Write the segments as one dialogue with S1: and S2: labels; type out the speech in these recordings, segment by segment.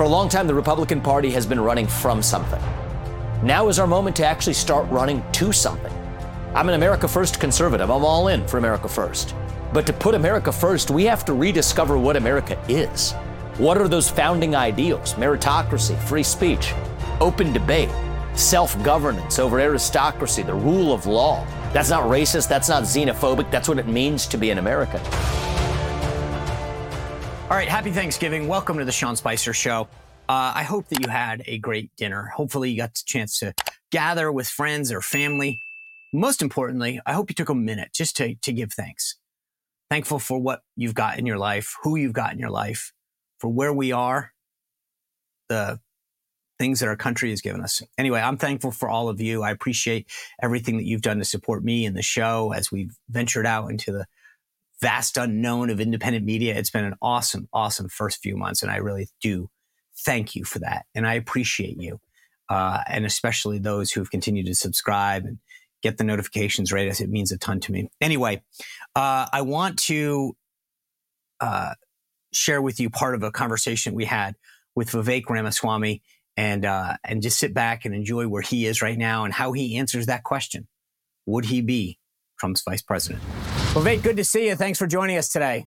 S1: For a long time, the Republican Party has been running from something. Now is our moment to actually start running to something. I'm an America First conservative. I'm all in for America First. But to put America first, we have to rediscover what America is. What are those founding ideals? Meritocracy, free speech, open debate, self governance over aristocracy, the rule of law. That's not racist, that's not xenophobic, that's what it means to be an American.
S2: All right, happy Thanksgiving. Welcome to the Sean Spicer Show. Uh, I hope that you had a great dinner. Hopefully, you got the chance to gather with friends or family. Most importantly, I hope you took a minute just to, to give thanks. Thankful for what you've got in your life, who you've got in your life, for where we are, the things that our country has given us. Anyway, I'm thankful for all of you. I appreciate everything that you've done to support me and the show as we've ventured out into the vast unknown of independent media. It's been an awesome, awesome first few months. And I really do thank you for that. And I appreciate you. Uh, and especially those who've continued to subscribe and get the notifications right. As it means a ton to me. Anyway, uh, I want to uh, share with you part of a conversation we had with Vivek Ramaswamy and, uh, and just sit back and enjoy where he is right now and how he answers that question. Would he be Trump's vice president? Vivek, good to see you. Thanks for joining us today.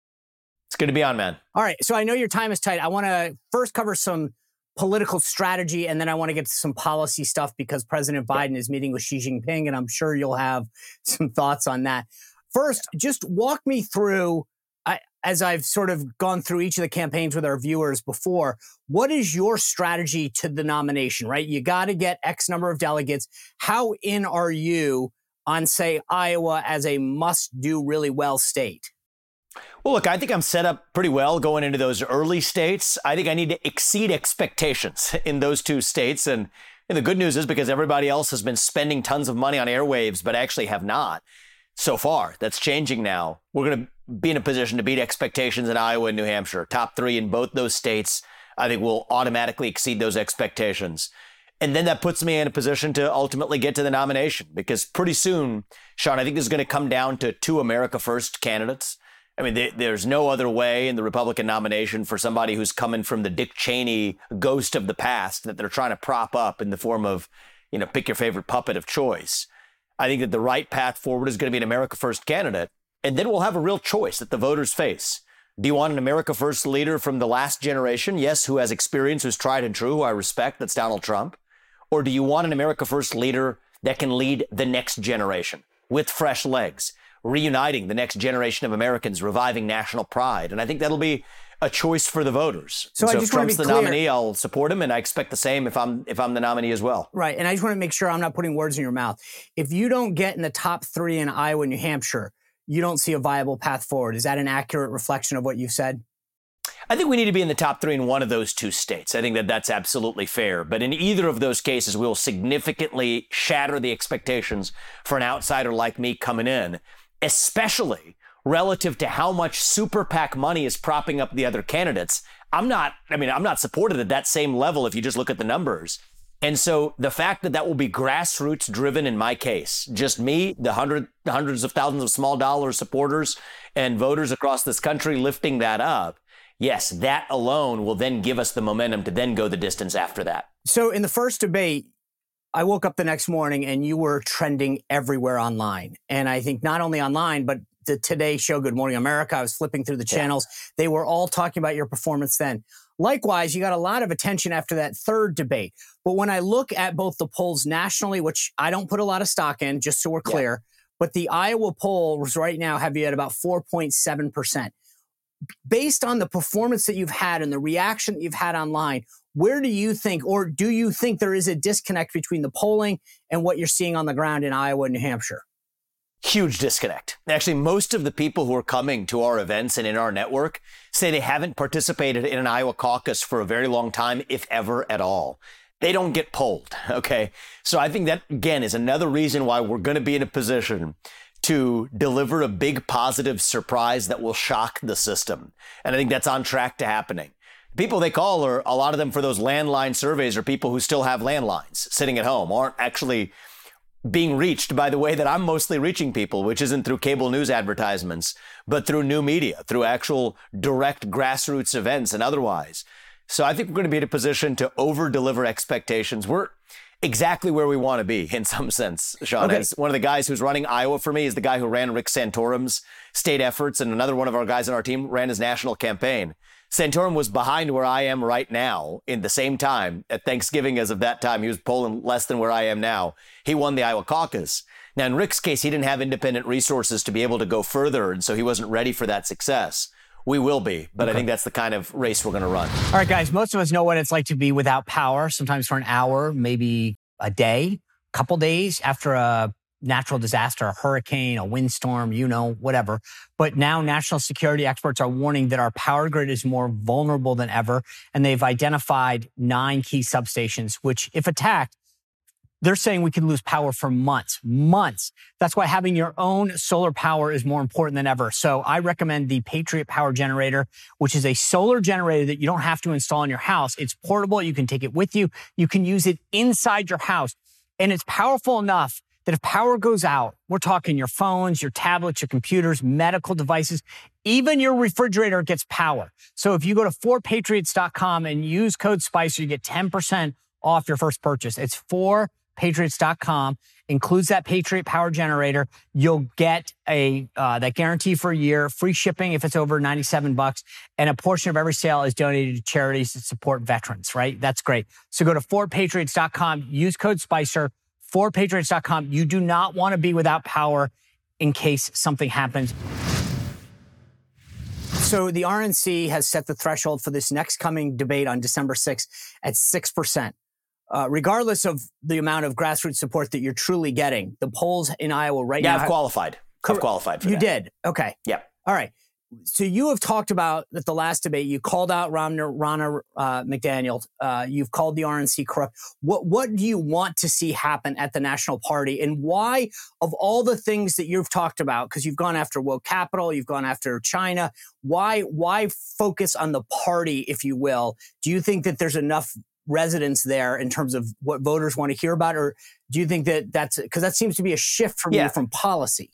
S1: It's good to be on, man.
S2: All right. So I know your time is tight. I want to first cover some political strategy, and then I want to get to some policy stuff because President Biden is meeting with Xi Jinping, and I'm sure you'll have some thoughts on that. First, just walk me through, I, as I've sort of gone through each of the campaigns with our viewers before, what is your strategy to the nomination, right? You got to get X number of delegates. How in are you on, say, Iowa as a must do really well state?
S1: Well, look, I think I'm set up pretty well going into those early states. I think I need to exceed expectations in those two states. And, and the good news is because everybody else has been spending tons of money on airwaves, but actually have not so far. That's changing now. We're going to be in a position to beat expectations in Iowa and New Hampshire. Top three in both those states, I think will automatically exceed those expectations. And then that puts me in a position to ultimately get to the nomination because pretty soon, Sean, I think this is going to come down to two America First candidates. I mean, there's no other way in the Republican nomination for somebody who's coming from the Dick Cheney ghost of the past that they're trying to prop up in the form of, you know, pick your favorite puppet of choice. I think that the right path forward is going to be an America First candidate. And then we'll have a real choice that the voters face. Do you want an America First leader from the last generation? Yes, who has experience, who's tried and true, who I respect, that's Donald Trump. Or do you want an America First leader that can lead the next generation with fresh legs, reuniting the next generation of Americans, reviving national pride? And I think that'll be a choice for the voters. So, so if Trump's the clear. nominee, I'll support him, and I expect the same if I'm if I'm the nominee as well.
S2: Right, and I just want to make sure I'm not putting words in your mouth. If you don't get in the top three in Iowa and New Hampshire, you don't see a viable path forward. Is that an accurate reflection of what you've said?
S1: I think we need to be in the top three in one of those two states. I think that that's absolutely fair. But in either of those cases, we will significantly shatter the expectations for an outsider like me coming in, especially relative to how much super PAC money is propping up the other candidates. I'm not, I mean, I'm not supported at that same level if you just look at the numbers. And so the fact that that will be grassroots driven in my case, just me, the hundred, hundreds of thousands of small dollar supporters and voters across this country lifting that up, yes, that alone will then give us the momentum to then go the distance after that.
S2: So in the first debate, I woke up the next morning and you were trending everywhere online. And I think not only online, but the Today Show, Good Morning America, I was flipping through the channels. Yeah. They were all talking about your performance then. Likewise, you got a lot of attention after that third debate. But when I look at both the polls nationally, which I don't put a lot of stock in, just so we're clear, yeah. but the Iowa poll was right now have you at about 4.7% based on the performance that you've had and the reaction that you've had online, where do you think, or do you think there is a disconnect between the polling and what you're seeing on the ground in Iowa and New Hampshire?
S1: Huge disconnect. Actually, most of the people who are coming to our events and in our network say they haven't participated in an Iowa caucus for a very long time, if ever at all. They don't get polled. Okay. So I think that, again, is another reason why we're going to be in a position to deliver a big positive surprise that will shock the system. And I think that's on track to happening. People they call are a lot of them for those landline surveys are people who still have landlines sitting at home, aren't actually being reached by the way that I'm mostly reaching people, which isn't through cable news advertisements, but through new media, through actual direct grassroots events and otherwise. So I think we're going to be in a position to over deliver expectations. We're exactly where we want to be in some sense, Sean.
S2: Okay.
S1: As one of the guys who's running Iowa for me is the guy who ran Rick Santorum's state efforts, and another one of our guys on our team ran his national campaign. Santorum was behind where I am right now in the same time at Thanksgiving as of that time. He was polling less than where I am now. He won the Iowa caucus. Now, in Rick's case, he didn't have independent resources to be able to go further, and so he wasn't ready for that success. We will be, but I think that's the kind of race we're going to run.
S2: All right, guys, most of us know what it's like to be without power, sometimes for an hour, maybe a day, couple days after a natural disaster, a hurricane, a windstorm, you know, whatever. But now national security experts are warning that our power grid is more vulnerable than ever. And they've identified nine key substations, which, if attacked, they're saying we could lose power for months, months. That's why having your own solar power is more important than ever. So I recommend the Patriot Power Generator, which is a solar generator that you don't have to install in your house. It's portable. You can take it with you. You can use it inside your house. And it's powerful enough that if power goes out, we're talking your phones, your tablets, your computers, medical devices, even your refrigerator gets power. So if you go to 4patriots.com and use code SPICER, you get 10% off your first purchase. It's 4 patriots.com includes that patriot power generator. You'll get a uh, that guarantee for a year free shipping if it's over 97 bucks and a portion of every sale is donated to charities that support veterans right? That's great. So go to 4patriots.com use code spicer 4patriots.com you do not want to be without power in case something happens. So the RNC has set the threshold for this next coming debate on December 6th at 6%. Uh, regardless of the amount of grassroots support that you're truly getting, the polls in Iowa right
S1: Yeah,
S2: now.
S1: I've qualified. I've qualified for
S2: you
S1: that.
S2: did. Okay.
S1: Yeah.
S2: All right. So you have talked about at the last debate. You called out Ronna, Ronna uh, McDaniel. Uh, you've called the RNC corrupt. What What do you want to see happen at the national party, and why, of all the things that you've talked about, because you've gone after woke capital, you've gone after China. Why Why focus on the party, if you will? Do you think that there's enough resonance there in terms of what voters want to hear about, or do you think that that's because that seems to be a shift from
S1: Yeah.
S2: you from policy?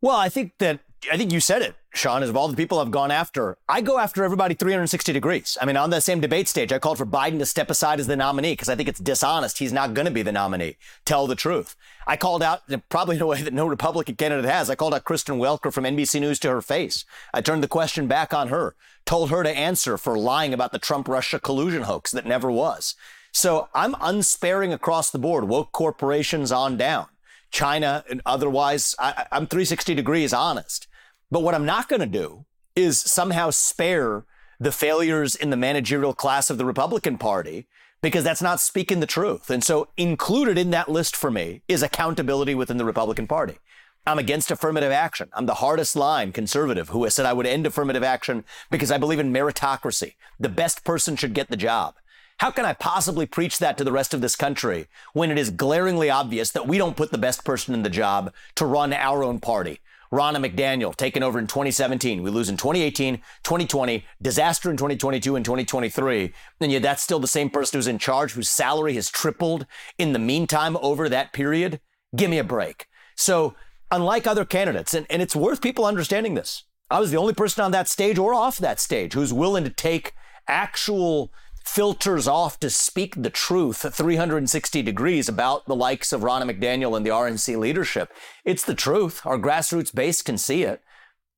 S1: Well, I think that I think you said it, Sean. As of all the people I've gone after, I go after everybody 360 degrees. I mean, on that same debate stage, I called for Biden to step aside as the nominee because I think it's dishonest. He's not going to be the nominee. Tell the truth. I called out, probably in a way that no Republican candidate has. I called out Kristen Welker from NBC News to her face. I turned the question back on her, told her to answer for lying about the Trump Russia collusion hoax that never was. So I'm unsparing across the board, woke corporations on down. China and otherwise, I, I'm 360 degrees honest. But what I'm not going to do is somehow spare the failures in the managerial class of the Republican Party because that's not speaking the truth. And so included in that list for me is accountability within the Republican Party. I'm against affirmative action. I'm the hardest line conservative who has said I would end affirmative action because I believe in meritocracy. The best person should get the job. How can I possibly preach that to the rest of this country when it is glaringly obvious that we don't put the best person in the job to run our own party? Ronna McDaniel taken over in 2017. We lose in 2018, 2020, disaster in 2022 and 2023. And yet that's still the same person who's in charge, whose salary has tripled in the meantime over that period. Give me a break. So, unlike other candidates, and, and it's worth people understanding this, I was the only person on that stage or off that stage who's willing to take actual filters off to speak the truth 360 degrees about the likes of Ronna McDaniel and the RNC leadership. It's the truth. Our grassroots base can see it.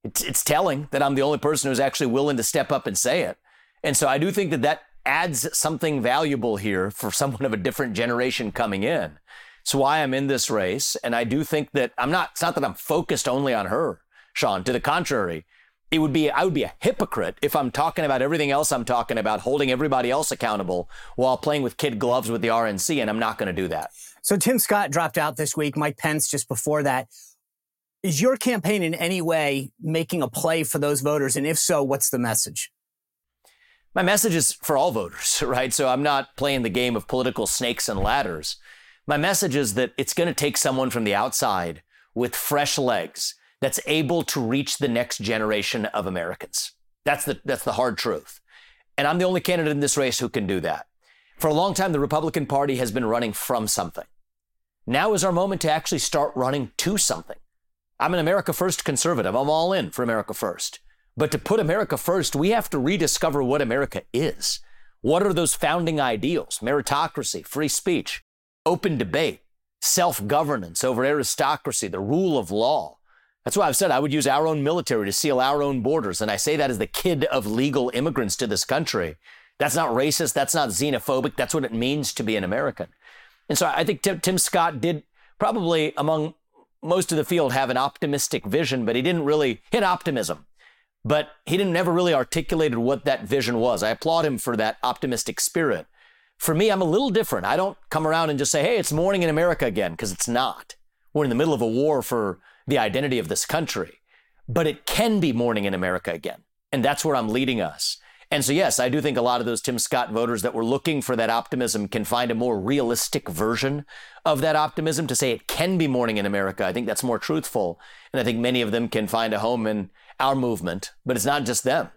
S1: It's, it's telling that I'm the only person who's actually willing to step up and say it. And so I do think that that adds something valuable here for someone of a different generation coming in. It's why I'm in this race. And I do think that I'm not, it's not that I'm focused only on her, Sean. To the contrary, it would be I would be a hypocrite if I'm talking about everything else I'm talking about, holding everybody else accountable while playing with kid gloves with the RNC, and I'm not going to do that.
S2: So Tim Scott dropped out this week. Mike Pence just before that. Is your campaign in any way making a play for those voters? And if so, what's the message?
S1: My message is for all voters, right? So I'm not playing the game of political snakes and ladders. My message is that it's going to take someone from the outside with fresh legs that's able to reach the next generation of Americans. That's the, that's the hard truth. And I'm the only candidate in this race who can do that. For a long time, the Republican Party has been running from something. Now is our moment to actually start running to something. I'm an America First conservative. I'm all in for America First. But to put America first, we have to rediscover what America is. What are those founding ideals? Meritocracy, free speech, open debate, self governance over aristocracy, the rule of law. That's why I've said I would use our own military to seal our own borders. And I say that as the kid of legal immigrants to this country. That's not racist. That's not xenophobic. That's what it means to be an American. And so I think Tim, Tim Scott did probably among most of the field have an optimistic vision, but he didn't really hit optimism. But he didn't never really articulated what that vision was. I applaud him for that optimistic spirit. For me, I'm a little different. I don't come around and just say, hey, it's morning in America again, because it's not. We're in the middle of a war for the identity of this country. But it can be morning in America again. And that's where I'm leading us. And so, yes, I do think a lot of those Tim Scott voters that were looking for that optimism can find a more realistic version of that optimism to say it can be morning in America. I think that's more truthful. And I think many of them can find a home in our movement. But it's not just them,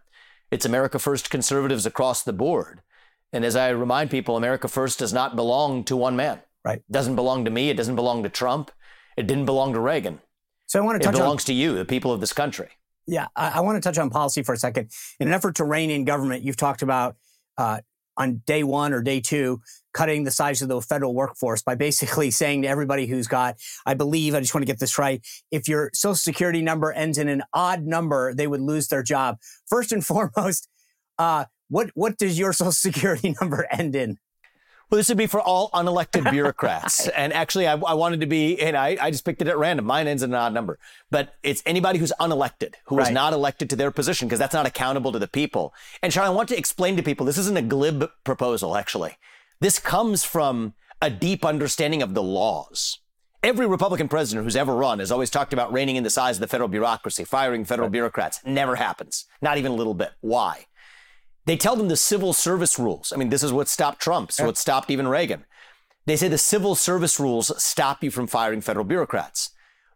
S1: it's America First conservatives across the board. And as I remind people, America First does not belong to one man.
S2: Right. It
S1: doesn't belong to me. It doesn't belong to Trump. It didn't belong to Reagan.
S2: So I want to touch
S1: It belongs
S2: on-
S1: to you, the people of this country.
S2: Yeah, I, I, want to touch on policy for a second. In an effort to rein in government, you've talked about uh, on day one or day two cutting the size of the federal workforce by basically saying to everybody who's got, I believe, I just want to get this right, if your social security number ends in an odd number, they would lose their job. First and foremost, uh, what what does your social security number end in?
S1: Well, this would be for all unelected bureaucrats. and actually, I, I, wanted to be, and I, I, just picked it at random. Mine ends in an odd number. But it's anybody who's unelected, who right. is not elected to their position, because that's not accountable to the people. And Sean, I want to explain to people this isn't a glib proposal, actually. This comes from a deep understanding of the laws. Every Republican president who's ever run has always talked about reining in the size of the federal bureaucracy, firing federal right. bureaucrats. Never happens. Not even a little bit. Why? They tell them the civil service rules. I mean, this is what stopped Trump. So what stopped even Reagan. They say the civil service rules stop you from firing federal bureaucrats.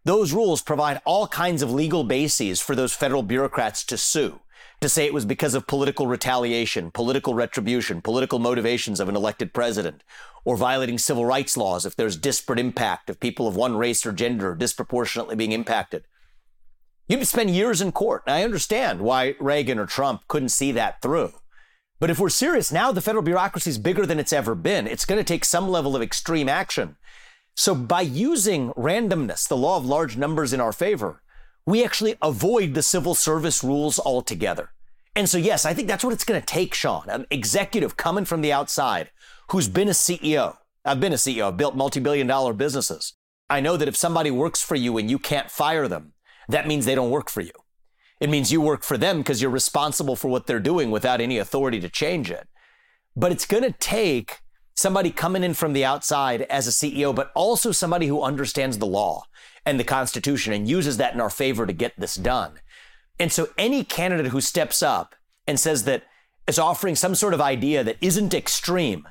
S1: Those rules provide all kinds of legal bases for those federal bureaucrats to sue, to say it was because of political retaliation, political retribution, political motivations of an elected president, or violating civil rights laws if there's disparate impact of people of one race or gender disproportionately being impacted. You'd spend years in court. I understand why Reagan or Trump couldn't see that through. But if we're serious, now the federal bureaucracy is bigger than it's ever been. It's going to take some level of extreme action. So by using randomness, the law of large numbers in our favor, we actually avoid the civil service rules altogether. And so, yes, I think that's what it's going to take, Sean, an executive coming from the outside who's been a CEO. I've been a CEO, I've built multi billion dollar businesses. I know that if somebody works for you and you can't fire them, that means they don't work for you. It means you work for them because you're responsible for what they're doing without any authority to change it. But it's going to take somebody coming in from the outside as a CEO, but also somebody who understands the law and the Constitution and uses that in our favor to get this done. And so any candidate who steps up and says that is offering some sort of idea that isn't extreme,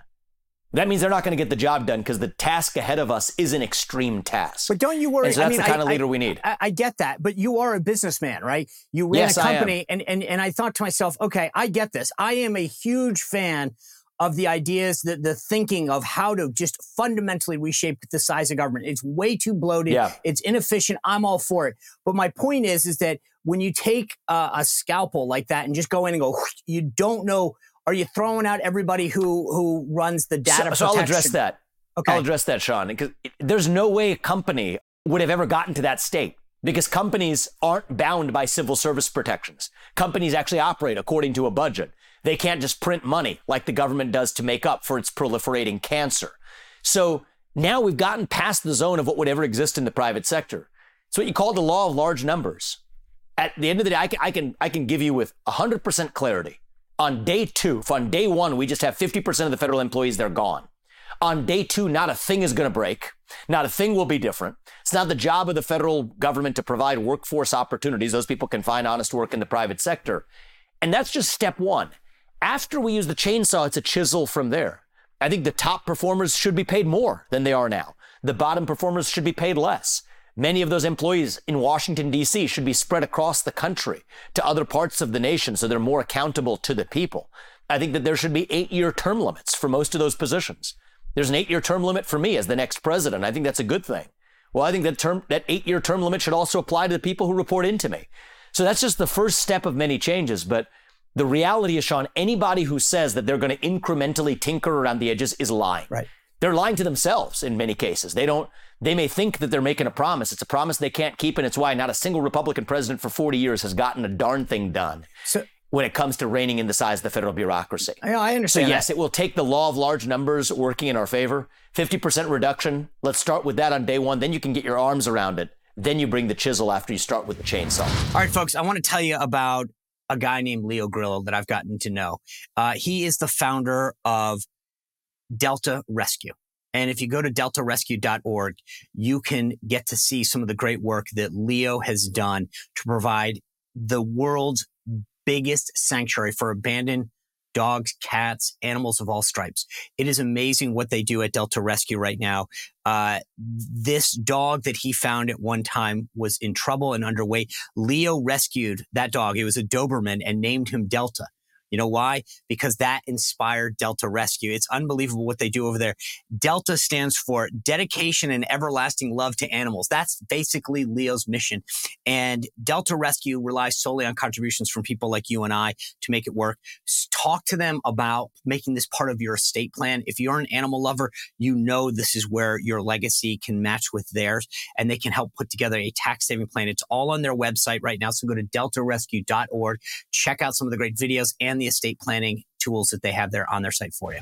S1: that means they're not going to get the job done because the task ahead of us is an extreme task.
S2: But don't you worry?
S1: And so that's
S2: I mean,
S1: the kind
S2: I,
S1: of leader
S2: I,
S1: we need.
S2: I, I, get that, but you are a businessman, right? You ran
S1: yes,
S2: a company, and, and and I thought to myself, okay, I get this. I am a huge fan of the ideas, the, the thinking of how to just fundamentally reshape the size of government. It's way too bloated.
S1: Yeah.
S2: It's inefficient. I'm all for it. But my point is, is that when you take uh, a scalpel like that and just go in and go, you don't know are you throwing out everybody who who runs the data?
S1: So, so I'll address that.
S2: Okay.
S1: I'll address that, Sean, because there's no way a company would have ever gotten to that state because companies aren't bound by civil service protections. Companies actually operate according to a budget. They can't just print money like the government does to make up for its proliferating cancer. So now we've gotten past the zone of what would ever exist in the private sector. It's what you call the law of large numbers. At the end of the day, I can, I can, I can give you with 100% clarity on day two, on day one we just have 50% of the federal employees, they're gone. On day two, not a thing is going to break. Not a thing will be different. It's not the job of the federal government to provide workforce opportunities. Those people can find honest work in the private sector. And that's just step one. After we use the chainsaw, it's a chisel from there. I think the top performers should be paid more than they are now. The bottom performers should be paid less. Many of those employees in Washington, D.C. should be spread across the country to other parts of the nation so they're more accountable to the people. I think that there should be eight year term limits for most of those positions. There's an eight year term limit for me as the next president. I think that's a good thing. Well, I think that term, that eight year term limit should also apply to the people who report into me. So that's just the first step of many changes. But The reality is, Sean, anybody who says that they're going to incrementally tinker around the edges is lying.
S2: Right.
S1: They're lying to themselves in many cases. They don't. They may think that they're making a promise. It's a promise they can't keep, and it's why not a single Republican president for 40 years has gotten a darn thing done. So, when it comes to reining in the size of the federal bureaucracy.
S2: I understand.
S1: So, yes, that. it will take the law of large numbers working in our favor. 50% reduction. Let's start with that on day one. Then you can get your arms around it. Then you bring the chisel after you start with the chainsaw.
S2: All right, folks, I want to tell you about a guy named Leo Grillo that I've gotten to know. Uh, he is the founder of Delta Rescue. And if you go to deltarescue.org, you can get to see some of the great work that Leo has done to provide the world's biggest sanctuary for abandoned dogs, cats, animals of all stripes. It is amazing what they do at Delta Rescue right now. Uh, this dog that he found at one time was in trouble and underweight. Leo rescued that dog. It was a Doberman and named him Delta. You know why? Because that inspired Delta Rescue. It's unbelievable what they do over there. Delta stands for dedication and everlasting love to animals. That's basically Leo's mission. And Delta Rescue relies solely on contributions from people like you and I to make it work. Talk to them about making this part of your estate plan. If you're an animal lover, you know this is where your legacy can match with theirs and they can help put together a tax saving plan. It's all on their website right now. So go to deltarescue.org, check out some of the great videos and and the estate planning tools that they have there on their site for you.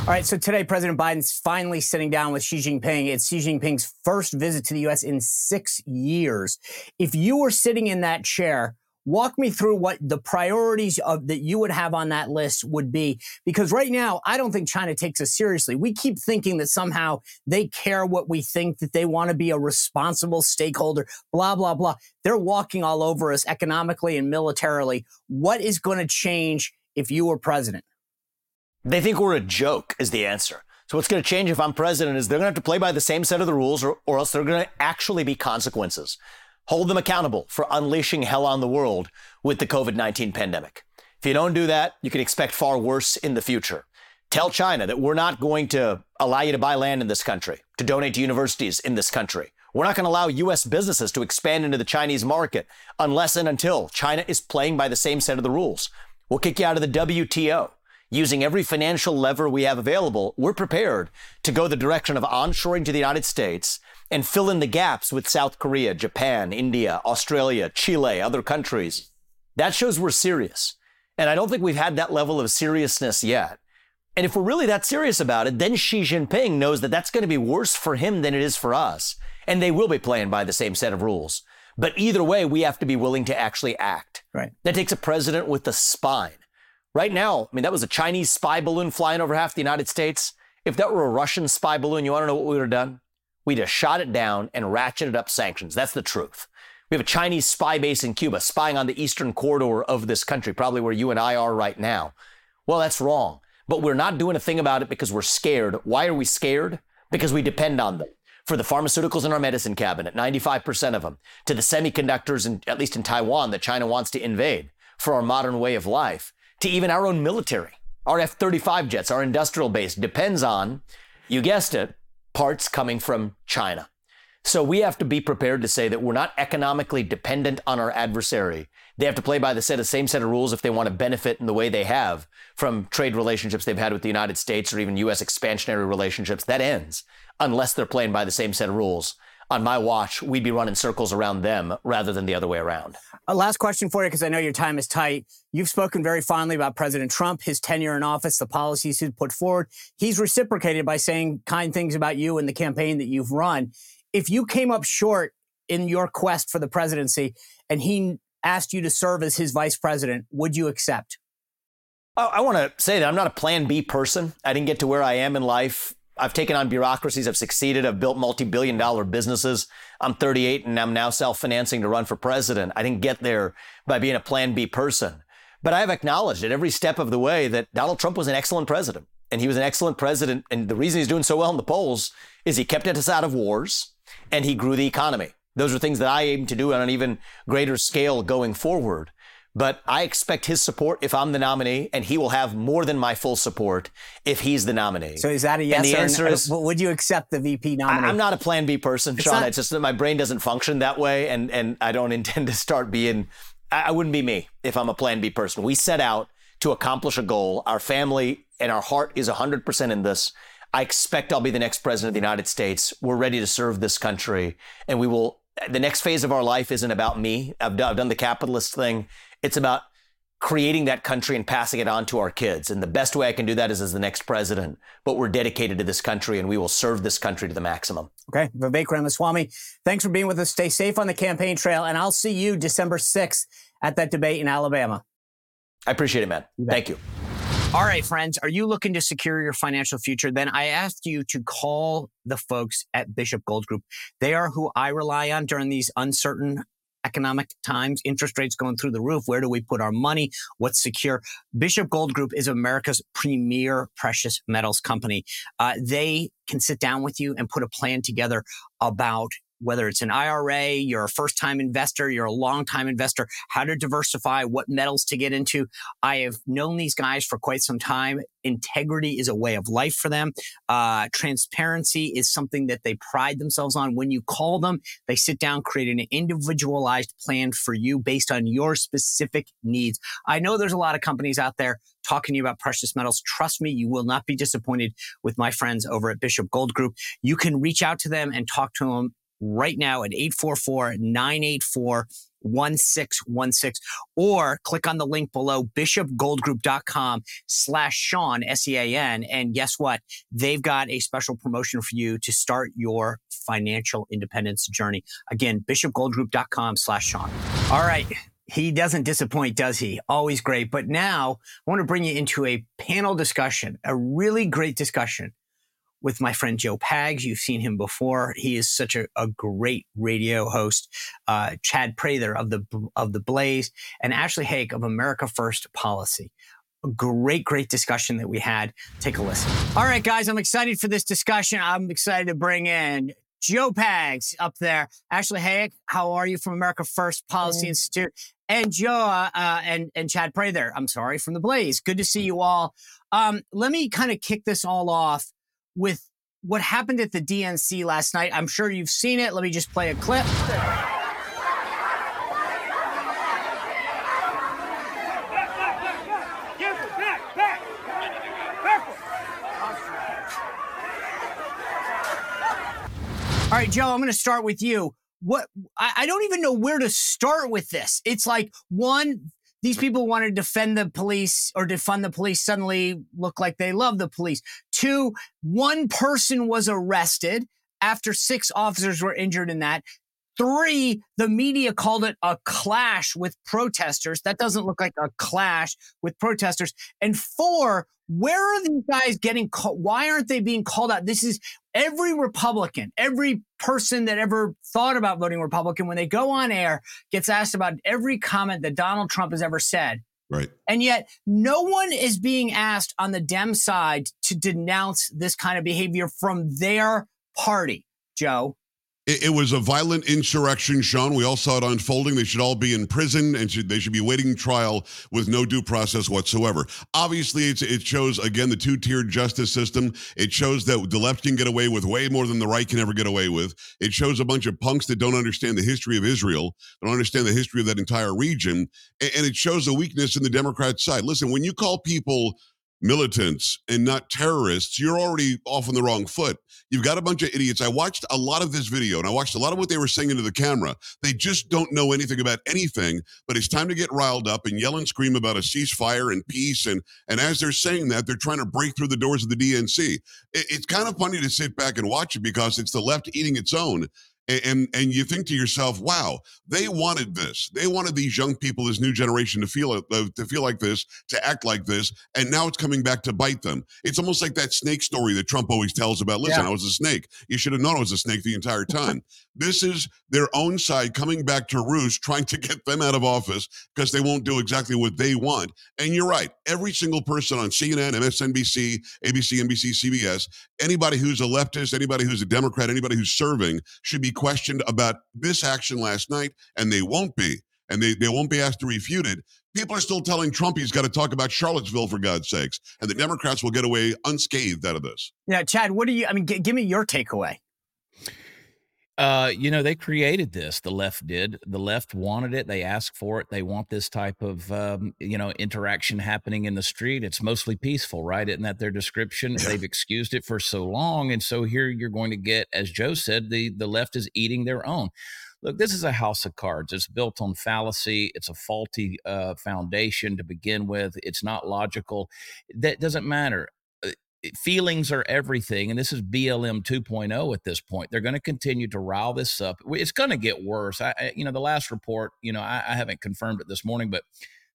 S2: All right, so today President Biden's finally sitting down with Xi Jinping. It's Xi Jinping's first visit to the U.S. in six years. If you were sitting in that chair, walk me through what the priorities of that you would have on that list would be because right now i don't think china takes us seriously. We keep thinking that somehow they care what we think that they want to be a responsible stakeholder blah blah blah. They're walking all over us economically and militarily. What is going to change if you were president?
S1: They think we're a joke is the answer. So what's going to change if i'm president is they're going to have to play by the same set of the rules or, or else there are going to actually be consequences hold them accountable for unleashing hell on the world with the COVID 19 pandemic. If you don't do that, you can expect far worse in the future. Tell China that we're not going to allow you to buy land in this country, to donate to universities in this country. We're not going to allow U.S. businesses to expand into the Chinese market unless and until China is playing by the same set of the rules. We'll kick you out of the WTO. Using every financial lever we have available, we're prepared to go the direction of onshoring to the United States and fill in the gaps with South Korea, Japan, India, Australia, Chile, other countries. That shows we're serious. And I don't think we've had that level of seriousness yet. And if we're really that serious about it, then Xi Jinping knows that that's going to be worse for him than it is for us. And they will be playing by the same set of rules. But either way, we have to be willing to actually act.
S2: Right.
S1: That takes a president with a spine. Right now, I mean, that was a Chinese spy balloon flying over half the United States. If that were a Russian spy balloon, you want to know what we would have done? We'd have shot it down and ratcheted up sanctions. That's the truth. We have a Chinese spy base in Cuba spying on the eastern corridor of this country, probably where you and I are right now. Well, that's wrong. But we're not doing a thing about it because we're scared. Why are we scared? Because we depend on them. For the pharmaceuticals in our medicine cabinet, 95% of them, to the semiconductors, in, at least in Taiwan, that China wants to invade, for our modern way of life, to even our own military. Our F 35 jets, our industrial base depends on, you guessed it, parts coming from China. So we have to be prepared to say that we're not economically dependent on our adversary. They have to play by the set, same set of rules if they want to benefit in the way they have from trade relationships they've had with the United States or even U.S. expansionary relationships. That ends unless they're playing by the same set of rules on my watch, we'd be running circles around them rather than the other way around.
S2: A last question for you, because I know your time is tight. You've spoken very fondly about President Trump, his tenure in office, the policies he's put forward. He's reciprocated by saying kind things about you and the campaign that you've run. If you came up short in your quest for the presidency and he asked you to serve as his vice president, would you accept?
S1: Oh, I want to say that I'm not a plan B person. I didn't get to where I am in life I've taken on bureaucracies. I've succeeded. I've built multi-billion dollar businesses. I'm 38 and I'm now self-financing to run for president. I didn't get there by being a plan B person, but I have acknowledged at every step of the way that Donald Trump was an excellent president and he was an excellent president. And the reason he's doing so well in the polls is he kept us out of wars and he grew the economy. Those are things that I aim to do on an even greater scale going forward. But I expect his support if I'm the nominee, and he will have more than my full support if he's the nominee.
S2: So is that a yes? And the answer no? is, would you accept the VP nominee?
S1: I, am not a Plan B person, it's Sean. Not, it's just that my brain doesn't function that way, and and I don't intend to start being I wouldn't be me if I'm a plan B person. We set out to accomplish a goal. Our family and our heart is 100% in this. I expect I'll be the next president of the United States. We're ready to serve this country. And we will, the next phase of our life isn't about me. I've done, I've done the capitalist thing. It's about creating that country and passing it on to our kids. And the best way I can do that is as the next president. But we're dedicated to this country and we will serve this country to the maximum.
S2: Okay. Vivek Ramaswamy, thanks for being with us. Stay safe on the campaign trail. And I'll see you December 6th at that debate in Alabama.
S1: I appreciate it, man. You Thank you.
S2: All right, friends, are you looking to secure your financial future? Then I asked you to call the folks at Bishop Gold Group. They are who I rely on during these uncertain economic times, interest rates going through the roof. Where do we put our money? What's secure? Bishop Gold Group is America's premier precious metals company. Uh, they can sit down with you and put a plan together about whether it's an IRA, you're a first time investor, you're a long time investor, how to diversify, what metals to get into. I have known these guys for quite some time. Integrity is a way of life for them. Uh, transparency is something that they pride themselves on. When you call them, they sit down, create an individualized plan for you based on your specific needs. I know there's a lot of companies out there talking to you about precious metals. Trust me, you will not be disappointed with my friends over at Bishop Gold Group. You can reach out to them and talk to them right now at 844 984 1616 or click on the link below bishopgoldgroup.com slash Sean, S-E-A-N. And guess what? They've got a special promotion for you to start your financial independence journey. Again, bishopgoldgroup.com slash Sean. All right. He doesn't disappoint, does he? Always great. But now I want to bring you into a panel discussion, a really great discussion with my friend Joe Pags. You've seen him before. He is such a, a great radio host. Uh, Chad Prather of the of the Blaze and Ashley Hayek of America First Policy. A great, great discussion that we had. Take a listen. All right, guys, I'm excited for this discussion. I'm excited to bring in Joe Pags up there. Ashley Hayek, how are you from America First Policy Institute? And Joe uh, uh, and and Chad Prather, I'm sorry, from the Blaze. Good to see you all. Um, let me kind of kick this all off with what happened at the DNC last night. I'm sure you've seen it. Let me just play a clip. All right, Joe, I'm going to start with you. What I, I, don't even know where to start with this. It's like one, these people want to defend the police or defund the police suddenly look like they love the police. Two, one person was arrested after six officers were injured in that. Three, the media called it a clash with protesters. That doesn't look like a clash with protesters. And four, where are these guys getting caught? Why aren't they being called out? This is every Republican, every person that ever thought about voting Republican, when they go on air, gets asked about every comment that Donald Trump has ever said.
S3: Right.
S2: And yet, no one is being asked on the Dem side to denounce this kind of behavior from their party, Joe.
S3: It, it, was a violent insurrection, Sean. We all saw it unfolding. They should all be in prison and should, they should be waiting trial with no due process whatsoever. Obviously, it shows, again, the two tiered justice system. It shows that the left can get away with way more than the right can ever get away with. It shows a bunch of punks that don't understand the history of Israel, don't understand the history of that entire region. And, and it shows a weakness in the Democrat side. Listen, when you call people militants and not terrorists, you're already off on the wrong foot. You've got a bunch of idiots. I watched a lot of this video and I watched a lot of what they were saying into the camera. They just don't know anything about anything, but it's time to get riled up and yell and scream about a ceasefire and peace. And, and as they're saying that, they're trying to break through the doors of the DNC. It, it's kind of funny to sit back and watch it because it's the left eating its own and and you think to yourself, "Wow, they wanted this. They wanted these young people, this new generation, to feel uh, to feel like this, to act like this, and now it's coming back to bite them. It's almost like that snake story that Trump always tells about. Listen, yeah. I was a snake. You should have known I was a snake the entire time. this is their own side coming back to roost, trying to get them out of office because they won't do exactly what they want. And you're right. Every single person on CNN, MSNBC, ABC, NBC, CBS, anybody who's a leftist, anybody who's a Democrat, anybody who's serving should be questioned about this action last night, and they won't be. And they, they won't be asked to refute it. People are still telling Trump he's got to talk about Charlottesville for God's sakes, and the Democrats will get away unscathed out of this.
S2: Yeah, Chad, what do you? I mean, g- give me your takeaway.
S4: Uh, you know, they created this. The left did. The left wanted it. They asked for it. They want this type of, um, you know, interaction happening in the street. It's mostly peaceful, right? Isn't that their description? Yeah. They've excused it for so long, and so here you're going to get, as Joe said, the the left is eating their own. Look, this is a house of cards. It's built on fallacy. It's a faulty uh, foundation to begin with. It's not logical. That doesn't matter feelings are everything and this is blm 2.0 at this point. They're going to continue to rile this up. It's going to get worse. I, I, you know the last report you know I, I, haven't confirmed it this morning but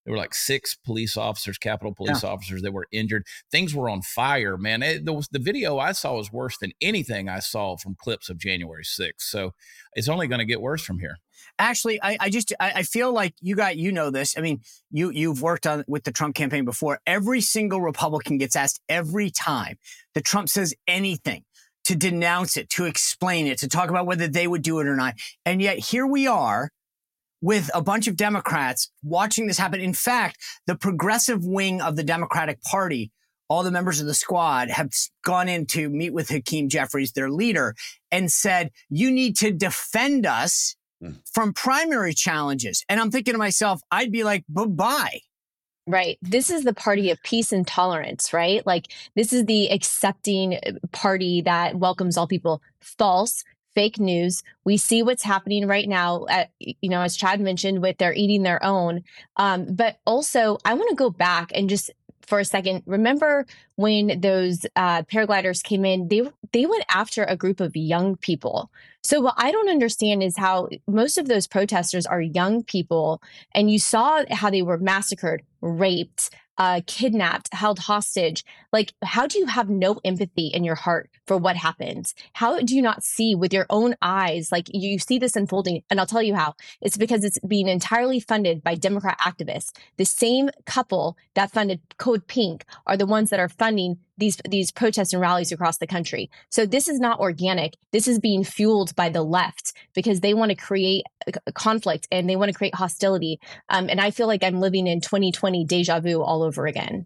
S4: there were like six police officers capitol police yeah. officers that were injured. Things were on fire man. It, the, the video i saw was worse than anything i saw from clips of january 6th so it's only going to get worse from here
S2: Actually, I, I just I, I, feel like you got you know this. I mean, you you've worked on with the Trump campaign before. Every single Republican gets asked every time that Trump says anything to denounce it, to explain it, to talk about whether they would do it or not. And yet here we are with a bunch of Democrats watching this happen. In fact, the progressive wing of the Democratic Party all the members of the squad have gone in to meet with Hakeem Jeffries, their leader, and said, You need to defend us From primary challenges. And I'm thinking to myself, I'd be like, bye bye.
S5: Right. This is the party of peace and tolerance, right? Like, this is the accepting uh, party that welcomes all people. False, fake news. We see what's happening right now, at, you know, as Chad mentioned, with they're eating their own. Um, but also, I want to go back and just for a second. Remember when those uh, paragliders came in? They they went after a group of young people. So what I don't understand is how most of those protesters are young people, and you saw how they were massacred, raped, uh, kidnapped, held hostage. Like, how do you have no empathy in your heart for what happens? How do you not see with your own eyes? Like, you see this unfolding, and I'll tell you how. It's because it's being entirely funded by Democrat activists. The same couple that funded Code Pink are the ones that are funding these these protests and rallies across the country. So this is not organic. This is being fueled by the left because they want to create conflict and they want to create hostility. Um, and I feel like I'm living in 2020 deja vu all over again.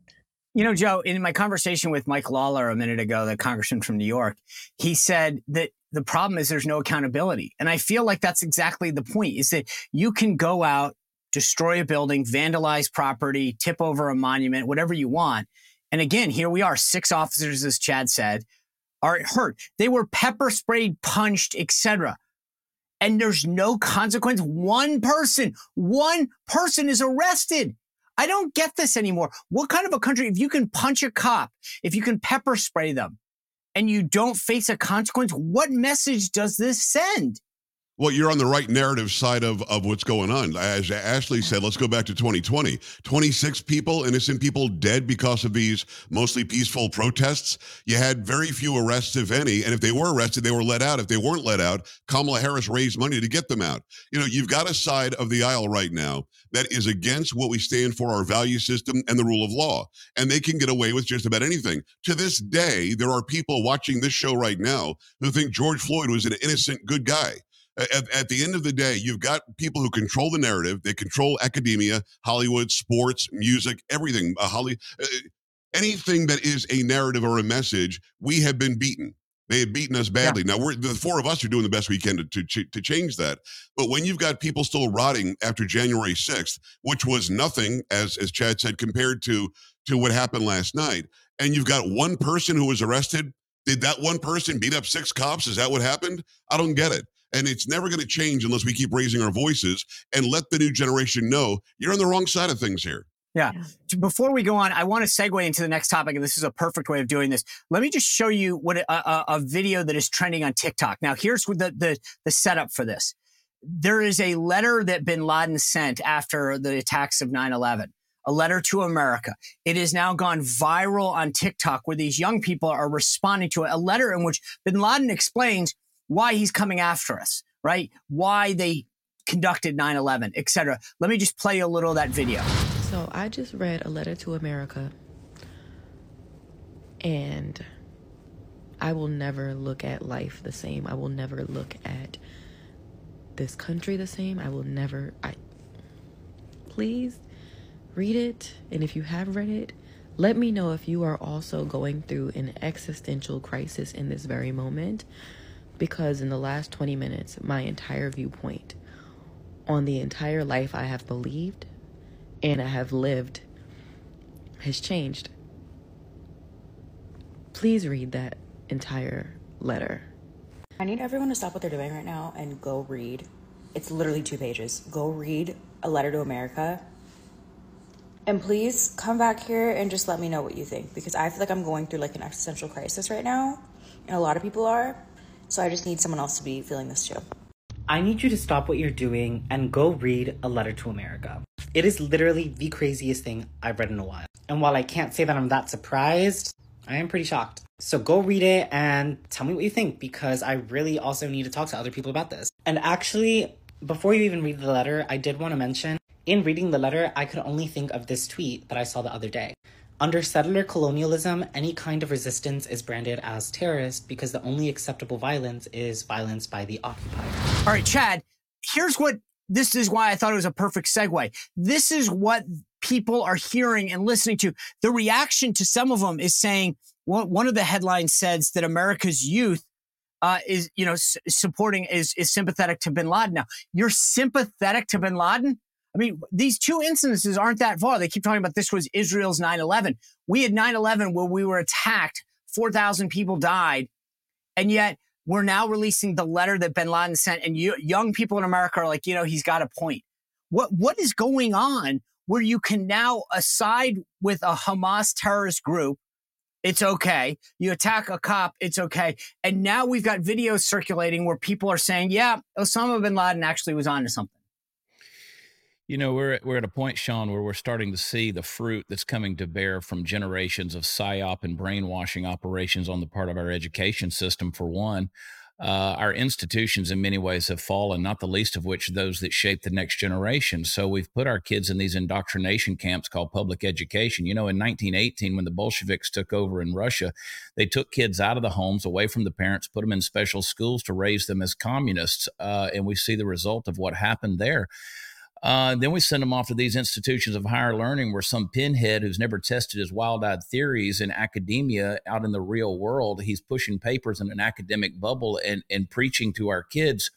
S2: You know, Joe, in my conversation with Mike Lawler a minute ago, the congressman from New York, he said that the problem is there's no accountability. And I feel like that's exactly the point is that you can go out, destroy a building, vandalize property, tip over a monument, whatever you want. And again, here we are, six officers, as Chad said, are hurt. They were pepper sprayed, punched, etc. And there's no consequence. One person, one person is arrested. I don't get this anymore. What kind of a country, if you can punch a cop, if you can pepper spray them, and you don't face a consequence, what message does this send?
S3: Well, you're on the right narrative side of, of what's going on. As Ashley said, let's go back to 2020. 26 people, innocent people dead because of these mostly peaceful protests. You had very few arrests, if any. And if they were arrested, they were let out. If they weren't let out, Kamala Harris raised money to get them out. You know, you've got a side of the aisle right now that is against what we stand for, our value system and the rule of law. And they can get away with just about anything. To this day, there are people watching this show right now who think George Floyd was an innocent, good guy at, at, the end of the day, you've got people who control the narrative. They control academia, Hollywood, sports, music, everything. Uh, Holly, uh, anything that is a narrative or a message, we have been beaten. They have beaten us badly. Yeah. Now we're the four of us are doing the best we can to, to to change that. But when you've got people still rotting after January sixth, which was nothing, as as Chad said, compared to to what happened last night, and you've got one person who was arrested. Did that one person beat up six cops? Is that what happened? I don't get it. And it's never going to change unless we keep raising our voices and let the new generation know you're on the wrong side of things here.
S2: Yeah. Before we go on, I want to segue into the next topic, and this is a perfect way of doing this. Let me just show you what a, a, a video that is trending on TikTok. Now, here's the, the the setup for this. There is a letter that Bin Laden sent after the attacks of 9/11. A letter to America. It has now gone viral on TikTok, where these young people are responding to it. A letter in which Bin Laden explains why he's coming after us, right? Why they conducted 9 11, etc. Let me just play a little of that video.
S6: So I just read a letter to America, and I will never look at life the same. I will never look at this country the same. I will never. I please read it, and if you have read it, let me know if you are also going through an existential crisis in this very moment Because in the last 20 minutes, my entire viewpoint on the entire life I have believed and I have lived has changed. Please read that entire letter.
S7: I need everyone to stop what they're doing right now and go read. It's literally two pages. Go read A Letter to America. And please come back here and just let me know what you think because I feel like I'm going through like an existential crisis right now, and a lot of people are. So I just need someone else to be feeling this too.
S8: I need you to stop what you're doing and go read A Letter to America. It is literally the craziest thing I've read in a while. And while I can't say that I'm that surprised, I am pretty shocked. So go read it and tell me what you think because I really also need to talk to other people about this. And actually, before you even read the letter, I did want to mention in reading the letter, I could only think of this tweet that I saw the other day. Under settler colonialism, any kind of resistance is branded as terrorist because the only acceptable violence is violence by the occupied.
S2: All right, Chad, here's what this is why I thought it was a perfect segue. This is what people are hearing and listening to. The reaction to some of them is saying, one of the headlines says that America's youth uh, is, you know, s- supporting is is sympathetic to Bin Laden. Now, you're sympathetic to Bin Laden. I mean, these two incidences aren't that far. They keep talking about this was Israel's 9 11. We had 9 11 where we were attacked, 4,000 people died. And yet we're now releasing the letter that bin Laden sent. And you, young people in America are like, you know, he's got a point. What, what is going on where you can now aside with a Hamas terrorist group? It's okay. You attack a cop, it's okay. And now we've got videos circulating where people are saying, yeah, Osama bin Laden actually was onto something.
S4: You know, we're we're at a point, Sean, where we're starting to see the fruit that's coming to bear from generations of psyop and brainwashing operations on the part of our education system. For one, uh, our institutions, in many ways, have fallen. Not the least of which those that shape the next generation. So we've put our kids in these indoctrination camps called public education. You know, in 1918, when the Bolsheviks took over in Russia, they took kids out of the homes, away from the parents, put them in special schools to raise them as communists, uh, and we see the result of what happened there. Uh, then we send them off to these institutions of higher learning where some pinhead who's never tested his wild eyed theories in academia out in the real world, he's pushing papers in an academic bubble and, and preaching to our kids.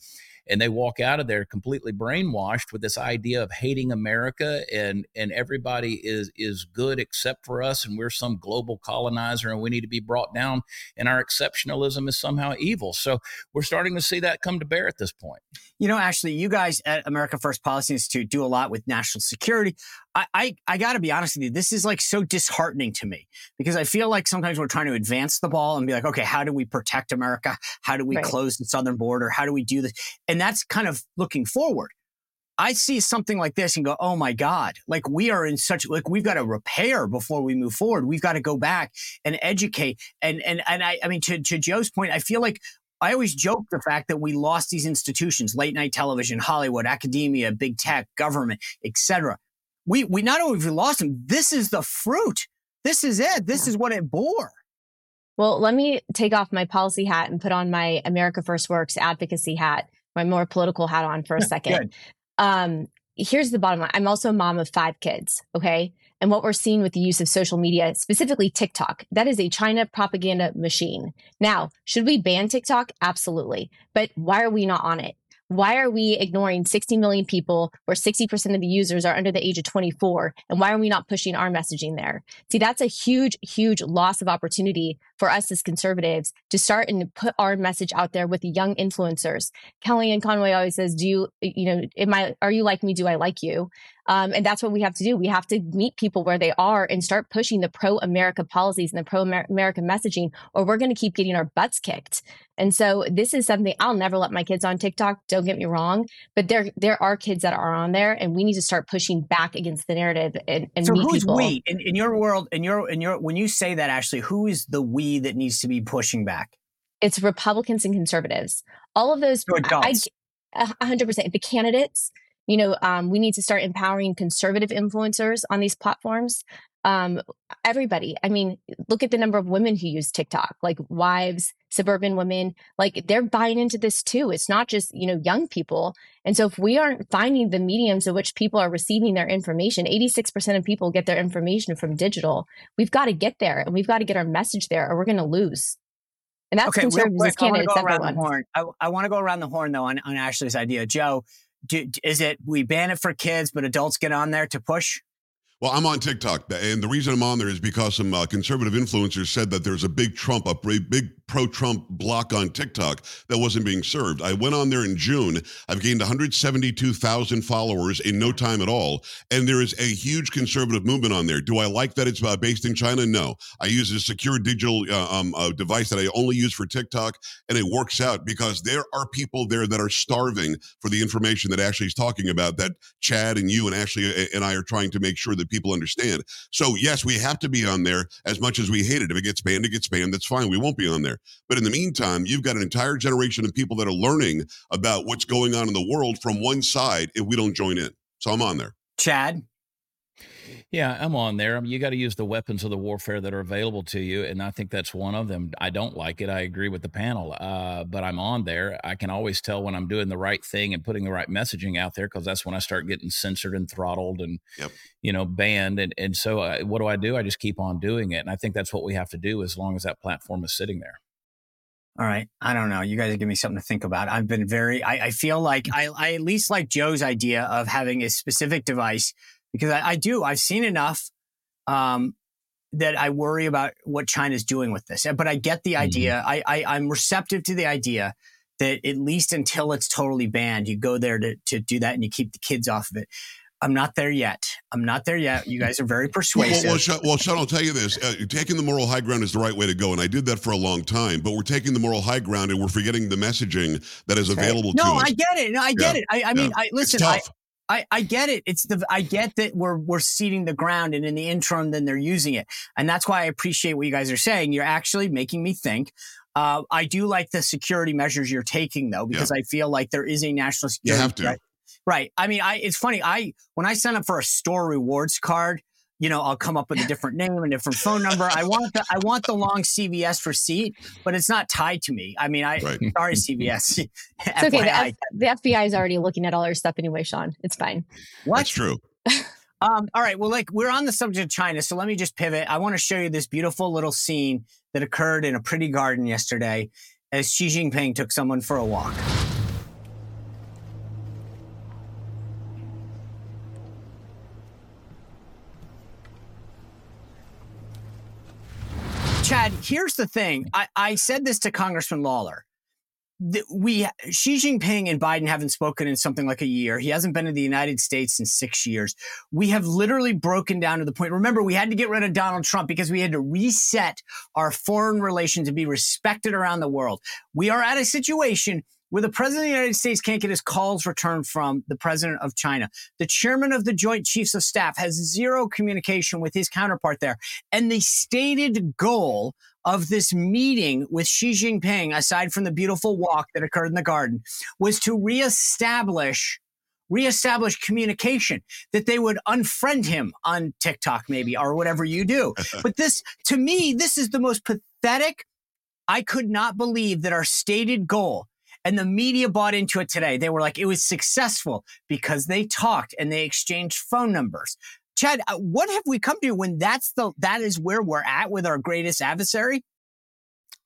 S4: And they walk out of there completely brainwashed with this idea of hating America and and everybody is is good except for us and we're some global colonizer and we need to be brought down and our exceptionalism is somehow evil. So we're starting to see that come to bear at this point.
S2: You know, Ashley, you guys at America First Policy Institute do a lot with national security. I, I, I got to be honest with you. This is like so disheartening to me because I feel like sometimes we're trying to advance the ball and be like, okay, how do we protect America? How do we
S5: Right.
S2: close the southern border? How do we do this? And that's kind of looking forward. I see something like this and go, oh my God, like we are in such, like we've got to repair before we move forward. We've got to go back and educate. And, and, and I, I mean, to, to Joe's point, I feel like I always joke the fact that we lost these institutions, late night television, Hollywood, academia, big tech, government, etc. We, we not only have lost them, this is the fruit. This is it. This is what it bore.
S5: Well, let me take off my policy hat and put on my America First Works advocacy hat, my more political hat on for a second. Um, here's the bottom line I'm also a mom of five kids. Okay. And what we're seeing with the use of social media, specifically TikTok, that is a China propaganda machine. Now, should we ban TikTok? Absolutely. But why are we not on it? Why are we ignoring 60 million people where 60% of the users are under the age of 24? And why are we not pushing our messaging there? See, that's a huge, huge loss of opportunity for us as conservatives to start and put our message out there with the young influencers. Kellyanne Conway always says, "Do you, you know, am I? Are you like me? Do I like you?" Um, and that's what we have to do. We have to meet people where they are and start pushing the pro-America policies and the pro-America messaging, or we're going to keep getting our butts kicked. And so this is something I'll never let my kids on TikTok. Don't get me wrong, but there there are kids that are on there, and we need to start pushing back against the narrative and, and
S2: so who's
S5: people.
S2: we in, in your world? In your in your when you say that, Ashley, who is the we that needs to be pushing back?
S5: It's Republicans and conservatives. All of those.
S2: So
S5: I-
S2: adults.
S5: I- a hundred percent. The candidates, you know, um, we need to start empowering conservative influencers on these platforms. Um, everybody. I mean, look at the number of women who use TikTok, like wives, suburban women, like they're buying into this too. It's not just, you know, young people. And so if we aren't finding the mediums in which people are receiving their information, 86% of people get their information from digital. We've got to get there and we've got to get our message there or we're going to lose. And that's
S2: okay,
S5: conservatives
S2: quick, I
S5: number
S2: around
S5: one.
S2: The horn. I, I want to go around the horn though on, on Ashley's idea. Joe, do, is it we ban it for kids, but adults get on there to push?
S3: Well, I'm on TikTok, and the reason I'm on there is because some uh, conservative influencers said that there's a big Trump, a big pro-Trump block on TikTok that wasn't being served. I went on there in June. I've gained 172,000 followers in no time at all, and there is a huge conservative movement on there. Do I like that it's uh, based in China? No. I use a secure digital uh, um, uh, device that I only use for TikTok, and it works out because there are people there that are starving for the information that Ashley's talking about. That Chad and you and Ashley uh, and I are trying to make sure that people understand. So, yes, we have to be on there as much as we hate it. If it gets banned, it gets banned. That's fine. We won't be on there. But in the meantime, you've got an entire generation of people that are learning about what's going on in the world from one side if we don't join in. So, I'm on there.
S2: Chad?
S4: Yeah, I'm on there. I mean, you got to use the weapons of the warfare that are available to you, and I think that's one of them. I don't like it. I agree with the panel, uh, but I'm on there. I can always tell when I'm doing the right thing and putting the right messaging out there because that's when I start getting censored and throttled and
S3: yep.
S4: you know banned. And and so uh, what do I do? I just keep on doing it, and I think that's what we have to do as long as that platform is sitting there.
S2: All right. I don't know. You guys give me something to think about. I've been very, I, I feel like I, I at least like Joe's idea of having a specific device because I, I do. I've seen enough um, that I worry about what China's doing with this. But I get the idea. Mm-hmm. I, I, I'm receptive to the idea that at least until it's totally banned, you go there to, to do that and you keep the kids off of it. I'm not there yet. I'm not there yet. You guys are very persuasive.
S3: Well, well, Sean, well Sean, I'll tell you this: uh, taking the moral high ground is the right way to go, and I did that for a long time. But we're taking the moral high ground, and we're forgetting the messaging that is available
S2: no,
S3: to us.
S2: No, I get it. No, I get
S3: Yeah.
S2: it. I, I mean, I listen. I. I, I get it. It's the I get that we're we're ceding the ground, and in the interim, then they're using it, and that's why I appreciate what you guys are saying. You're actually making me think. Uh, I do like the security measures you're taking, though, because I feel like there is a national security.
S3: You have to.
S2: threat. Right. I mean, I it's funny. I when I sign up for a store rewards card, you know, I'll come up with a different name and different phone number. I want the I want the long CVS receipt, but it's not tied to me. I mean, I
S3: Right.
S2: sorry CVS.
S5: It's okay. The,
S2: FYI.
S5: F- the FBI is already looking at all our stuff anyway, Sean. It's fine.
S2: What?
S3: That's true.
S2: Um, all right. Well, like we're on the subject of China, so let me just pivot. I want to show you this beautiful little scene that occurred in a pretty garden yesterday as Xi Jinping took someone for a walk. Chad, here's the thing. I, I said this to Congressman Lawler. We Xi Jinping and Biden haven't spoken in something like a year. He hasn't been in the United States in six years. We have literally broken down to the point. Remember, we had to get rid of Donald Trump because we had to reset our foreign relations to be respected around the world. We are at a situation where the president of the United States can't get his calls returned from the president of China. The chairman of the Joint Chiefs of Staff has zero communication with his counterpart there. And the stated goal of this meeting with Xi Jinping, aside from the beautiful walk that occurred in the garden, was to reestablish reestablish communication that they would unfriend him on TikTok maybe or whatever you do. but this to me this is the most pathetic I could not believe that our stated goal and the media bought into it today. They were like, it was successful because they talked and they exchanged phone numbers. Chad, uh, what have we come to when that's the that is where we're at with our greatest adversary?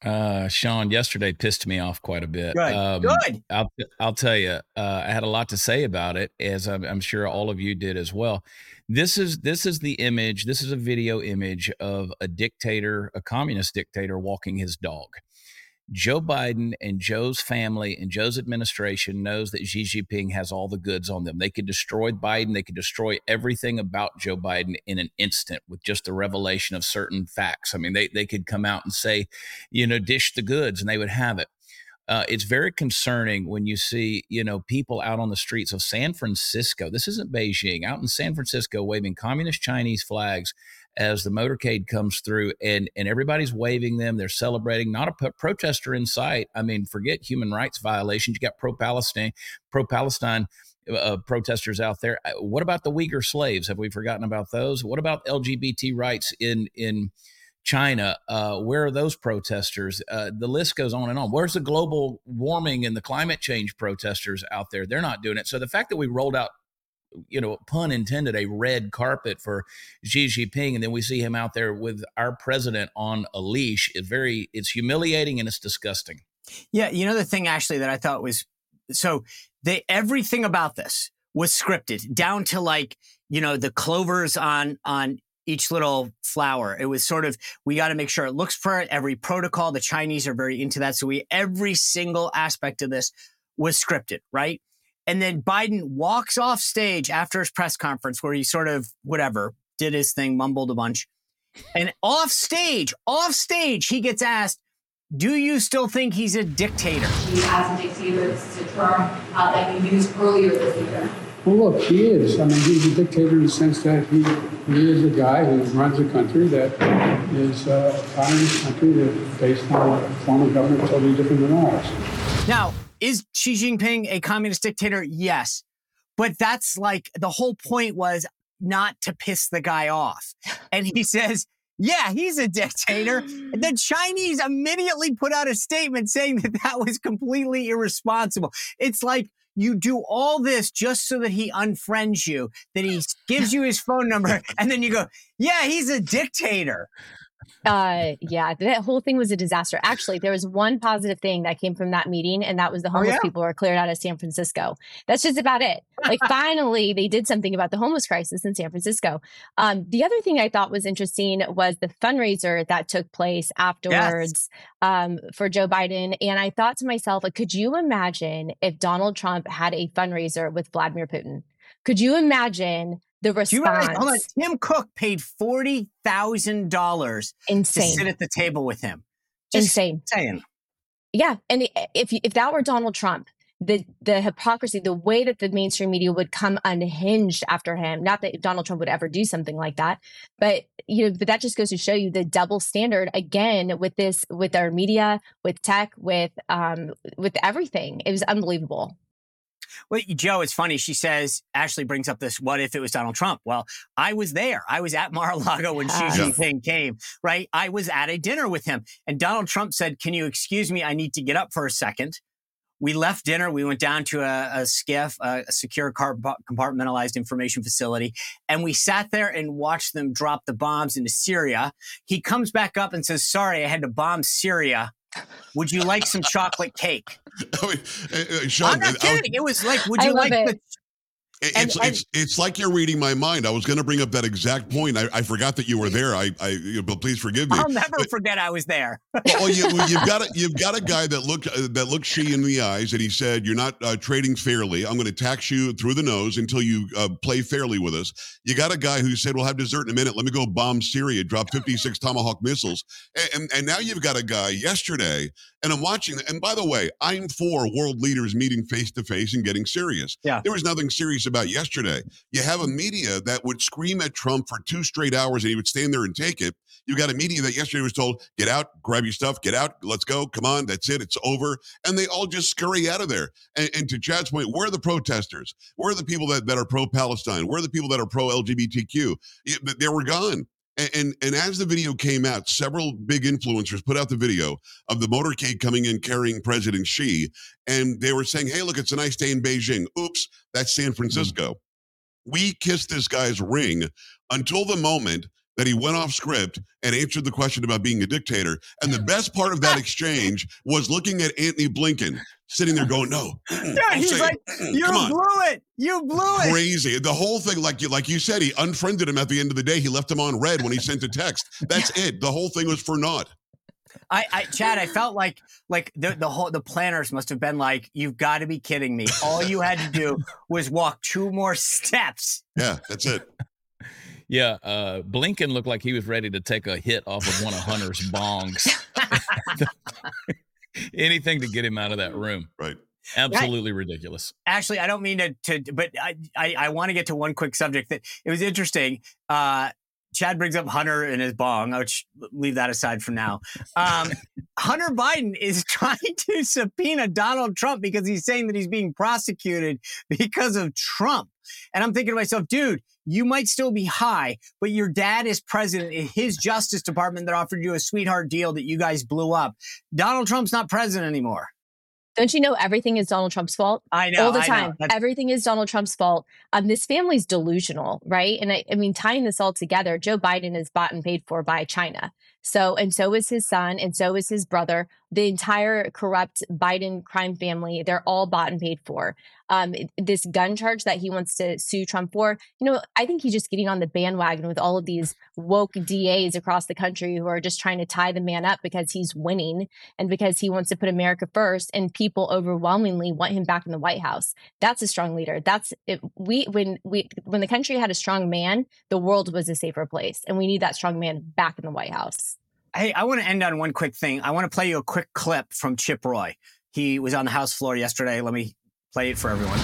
S4: Uh, Sean, yesterday pissed me off quite a bit.
S2: Good,
S4: Um,
S2: good.
S4: I'll I'll tell you, uh, I had a lot to say about it, as I'm, I'm sure all of you did as well. This is this is the image. This is a video image of a dictator, a communist dictator, walking his dog. Joe Biden and Joe's family and Joe's administration knows that Xi Jinping has all the goods on them. They could destroy Biden. They could destroy everything about Joe Biden in an instant with just the revelation of certain facts. I mean, they, they could come out and say, you know, dish the goods and they would have it. Uh, it's very concerning when you see, you know, people out on the streets of San Francisco. This isn't Beijing, out in San Francisco, waving communist Chinese flags as the motorcade comes through, and and everybody's waving them. They're celebrating. Not a p- protester in sight. I mean, forget human rights violations. You got pro-Palestine, pro-Palestine uh, protesters out there. Uh, What about the Uyghur slaves? Have we forgotten about those? What about LGBT rights in in China, uh, where are those protesters? Uh, the list goes on and on. Where's the global warming and the climate change protesters out there? They're not doing it. So the fact that we rolled out you know, pun intended, a red carpet for Xi Jinping, and then we see him out there with our president on a leash. It's very, it's humiliating and it's disgusting.
S2: Yeah, you know the thing actually that I thought was so they everything about this was scripted down to like you know the clovers on on each little flower. It was sort of we got to make sure it looks for. Every protocol, the Chinese are very into that, so we every single aspect of this was scripted, right? And then Biden walks off stage after his press conference where he sort of whatever did his thing, mumbled a bunch, and off stage, off stage, he gets asked, do you still think he's a dictator?
S9: He has a dictator. This is a term uh, that you used earlier this year.
S10: Well, look, he is. I mean, he's a dictator in the sense that he, he is a guy who runs a country that is uh, a communist country that is based on a form of government totally different than ours.
S2: Now, is Xi Jinping a communist dictator? Yes. But that's like the whole point was not to piss the guy off. And he says, yeah, he's a dictator. the Chinese immediately put out a statement saying that that was completely irresponsible. It's like you do all this just so that he unfriends you, that he gives you his phone number, and then you go, yeah, he's a dictator.
S5: Uh, yeah, that whole thing was a disaster. Actually, there was one positive thing that came from that meeting, and that was the homeless oh, yeah? people were cleared out of San Francisco. That's just about it. Like, finally, they did something about the homeless crisis in San Francisco. Um, the other thing I thought was interesting was the fundraiser that took place afterwards yes. um, for Joe Biden. And I thought to myself, like, could you imagine if Donald Trump had a fundraiser with Vladimir Putin? Could you imagine the response. hold on,
S2: Tim Cook paid forty thousand dollars to sit at the table with him.
S5: Just Insane.
S2: Saying.
S5: Yeah, and if if that were Donald Trump, the the hypocrisy, the way that the mainstream media would come unhinged after him. Not that Donald Trump would ever do something like that, but you know, but that just goes to show you the double standard again with this, with our media, with tech, with um, with everything. It was unbelievable.
S2: Well, Joe, it's funny. She says, Ashley brings up this, what if it was Donald Trump? Well, I was there. I was at Mar-a-Lago when Xi Jinping came, right? I was at a dinner with him. And Donald Trump said, Can you excuse me? I need to get up for a second. We left dinner. We went down to a, a SCIF, a, a secure compartmentalized information facility, and we sat there and watched them drop the bombs into Syria. He comes back up and says, Sorry, I had to bomb Syria. Would you like some chocolate cake? I mean, uh, Sean, I'm not kidding. it was like, would you like it. the
S3: it's, and, it's it's like you're reading my mind. I was going to bring up that exact point. I, I forgot that you were there. I, I but please forgive me.
S2: I'll never but, forget I was there.
S3: well, you, have got a, you've got a guy that looked uh, that looked Xi in the eyes, and he said, "You're not uh, trading fairly. I'm going to tax you through the nose until you uh, play fairly with us." You got a guy who said, "We'll have dessert in a minute. Let me go bomb Syria, drop 56 Tomahawk missiles," and, and, and now you've got a guy yesterday, and I'm watching. And by the way, I'm for world leaders meeting face to face and getting serious.
S2: Yeah,
S3: there was nothing serious about yesterday. You have a media that would scream at Trump for two straight hours and he would stand there and take it. You got a media that yesterday was told, get out, grab your stuff, get out, let's go, come on, that's it, it's over. And they all just scurry out of there. And, and to Chad's point, where are the protesters? Where are the people that, that are pro Palestine? Where are the people that are pro LGBTQ? They were gone. And, and, and as the video came out, several big influencers put out the video of the motorcade coming in carrying President Xi, and they were saying, "Hey, look, it's a nice day in Beijing." Oops, that's San mm. Francisco. Mm-hmm we kissed this guy's ring until the moment that he went off script and answered the question about being a dictator. And the best part of that exchange was looking at Antony Blinken sitting there going, "No."
S2: Yeah, he's like, mm, "You blew it. You blew
S3: it." Crazy. The whole thing, like you, like you said, he unfriended him at the end of the day. He left him on red when he sent a text. That's it. The whole thing was for naught.
S2: I, I, Chad, I felt like like the the whole the planners must have been like, "You've got to be kidding me! All you had to do was walk two more steps."
S3: Yeah, that's it.
S4: Yeah, uh, Blinken looked like he was ready to take a hit off of one of Hunter's bongs. Anything to get him out of that room.
S3: Right.
S4: Absolutely ridiculous.
S2: Actually, I don't mean to, to but I, I, I want to get to one quick subject that it was interesting. Uh, Chad brings up Hunter and his bong. I'll leave that aside for now. Um, Hunter Biden is trying to subpoena Donald Trump because he's saying that he's being prosecuted because of Trump. And I'm thinking to myself, dude, you might still be high, but your dad is president in his Justice Department that offered you a sweetheart deal that you guys blew up. Donald Trump's not president anymore.
S5: Don't you know everything is Donald Trump's fault?
S2: I know
S5: all the time. Everything is Donald Trump's fault. Um, this family's delusional, right? And I, I mean, tying this all together, Joe Biden is bought and paid for by China. So, and so is his son, and so is his brother. The entire corrupt Biden crime family, they're all bought and paid for. Um, this gun charge that he wants to sue Trump for, you know, I think he's just getting on the bandwagon with all of these woke DAs across the country who are just trying to tie the man up because he's winning and because he wants to put America first. And people overwhelmingly want him back in the White House. That's a strong leader. That's it, we when we when the country had a strong man, the world was a safer place, and we need that strong man back in the White House.
S2: Hey, I want to end on one quick thing. I want to play you a quick clip from Chip Roy. He was on the House floor yesterday. Let me play it for everyone.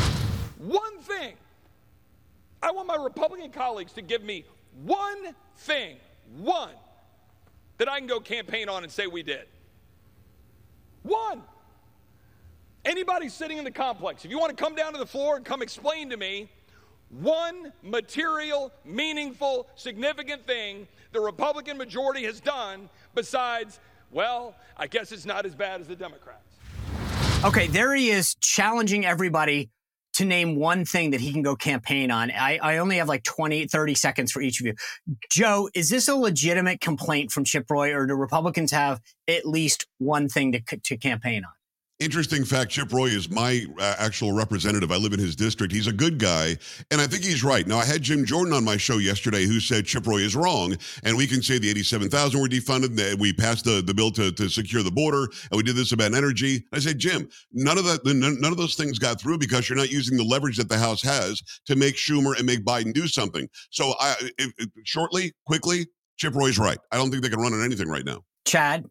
S11: One thing. I want my Republican colleagues to give me one thing, one, that I can go campaign on and say we did. One. Anybody sitting in the complex, if you want to come down to the floor and come explain to me one material, meaningful, significant thing the Republican majority has done besides, well, I guess it's not as bad as the Democrats.
S2: Okay, there he is challenging everybody to name one thing that he can go campaign on. I, I only have like 20, 30 seconds for each of you. Joe, is this a legitimate complaint from Chip Roy, or do Republicans have at least one thing to, to campaign on?
S3: Interesting fact Chip Roy is my uh, actual representative. I live in his district. He's a good guy, and I think he's right. Now, I had Jim Jordan on my show yesterday who said Chip Roy is wrong, and we can say the 87,000 were defunded, we passed the, the bill to, to secure the border, and we did this about energy. I said, Jim, none of that, none, none of those things got through because you're not using the leverage that the House has to make Schumer and make Biden do something. So, I, if, if, shortly, quickly, Chip Roy's right. I don't think they can run on anything right now.
S2: Chad?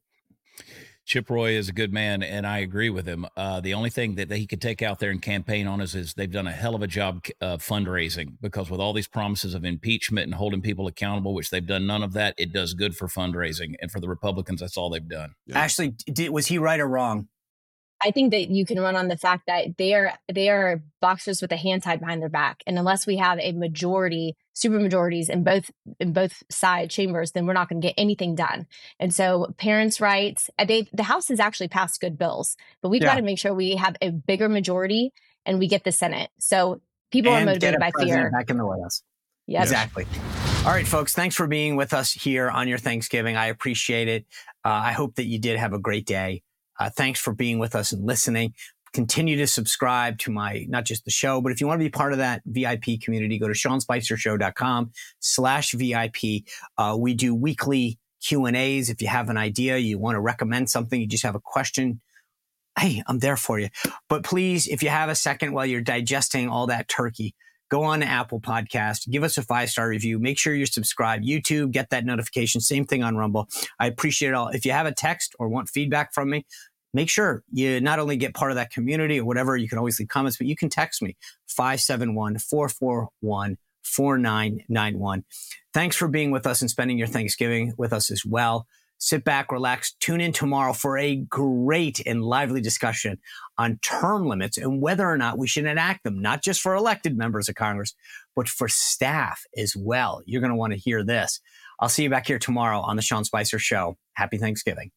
S4: Chip Roy is a good man, and I agree with him. Uh, the only thing that, that he could take out there and campaign on is, is they've done a hell of a job uh, fundraising because with all these promises of impeachment and holding people accountable, which they've done none of that, it does good for fundraising. And for the Republicans, that's all they've done.
S2: Yeah. Ashley, did, was he right or wrong?
S5: I think that you can run on the fact that they are they are boxers with a hand tied behind their back, and unless we have a majority, super majorities in both in both side chambers, then we're not going to get anything done. And so, parents' rights, they the House has actually passed good bills, but we've yeah. got to make sure we have a bigger majority and we get the Senate. So people
S2: and
S5: are motivated by fear.
S2: Back in the White House.
S5: Yep.
S2: Exactly. All right, folks. Thanks for being with us here on your Thanksgiving. I appreciate it. Uh, I hope that you did have a great day. Uh, thanks for being with us and listening. Continue to subscribe to my, not just the show, but if you want to be part of that VIP community, go to seanspicershow.com slash VIP. Uh, we do weekly Q and A's. If you have an idea, you want to recommend something, you just have a question. Hey, I'm there for you. But please, if you have a second while you're digesting all that turkey, go on to Apple Podcast, give us a five star review. Make sure you're subscribed. YouTube, get that notification. Same thing on Rumble. I appreciate it all. If you have a text or want feedback from me, make sure you not only get part of that community or whatever, you can always leave comments, but you can text me 571 441 4991. Thanks for being with us and spending your Thanksgiving with us as well. Sit back, relax, tune in tomorrow for a great and lively discussion on term limits and whether or not we should enact them, not just for elected members of Congress, but for staff as well. You're going to want to hear this. I'll see you back here tomorrow on the Sean Spicer Show. Happy Thanksgiving.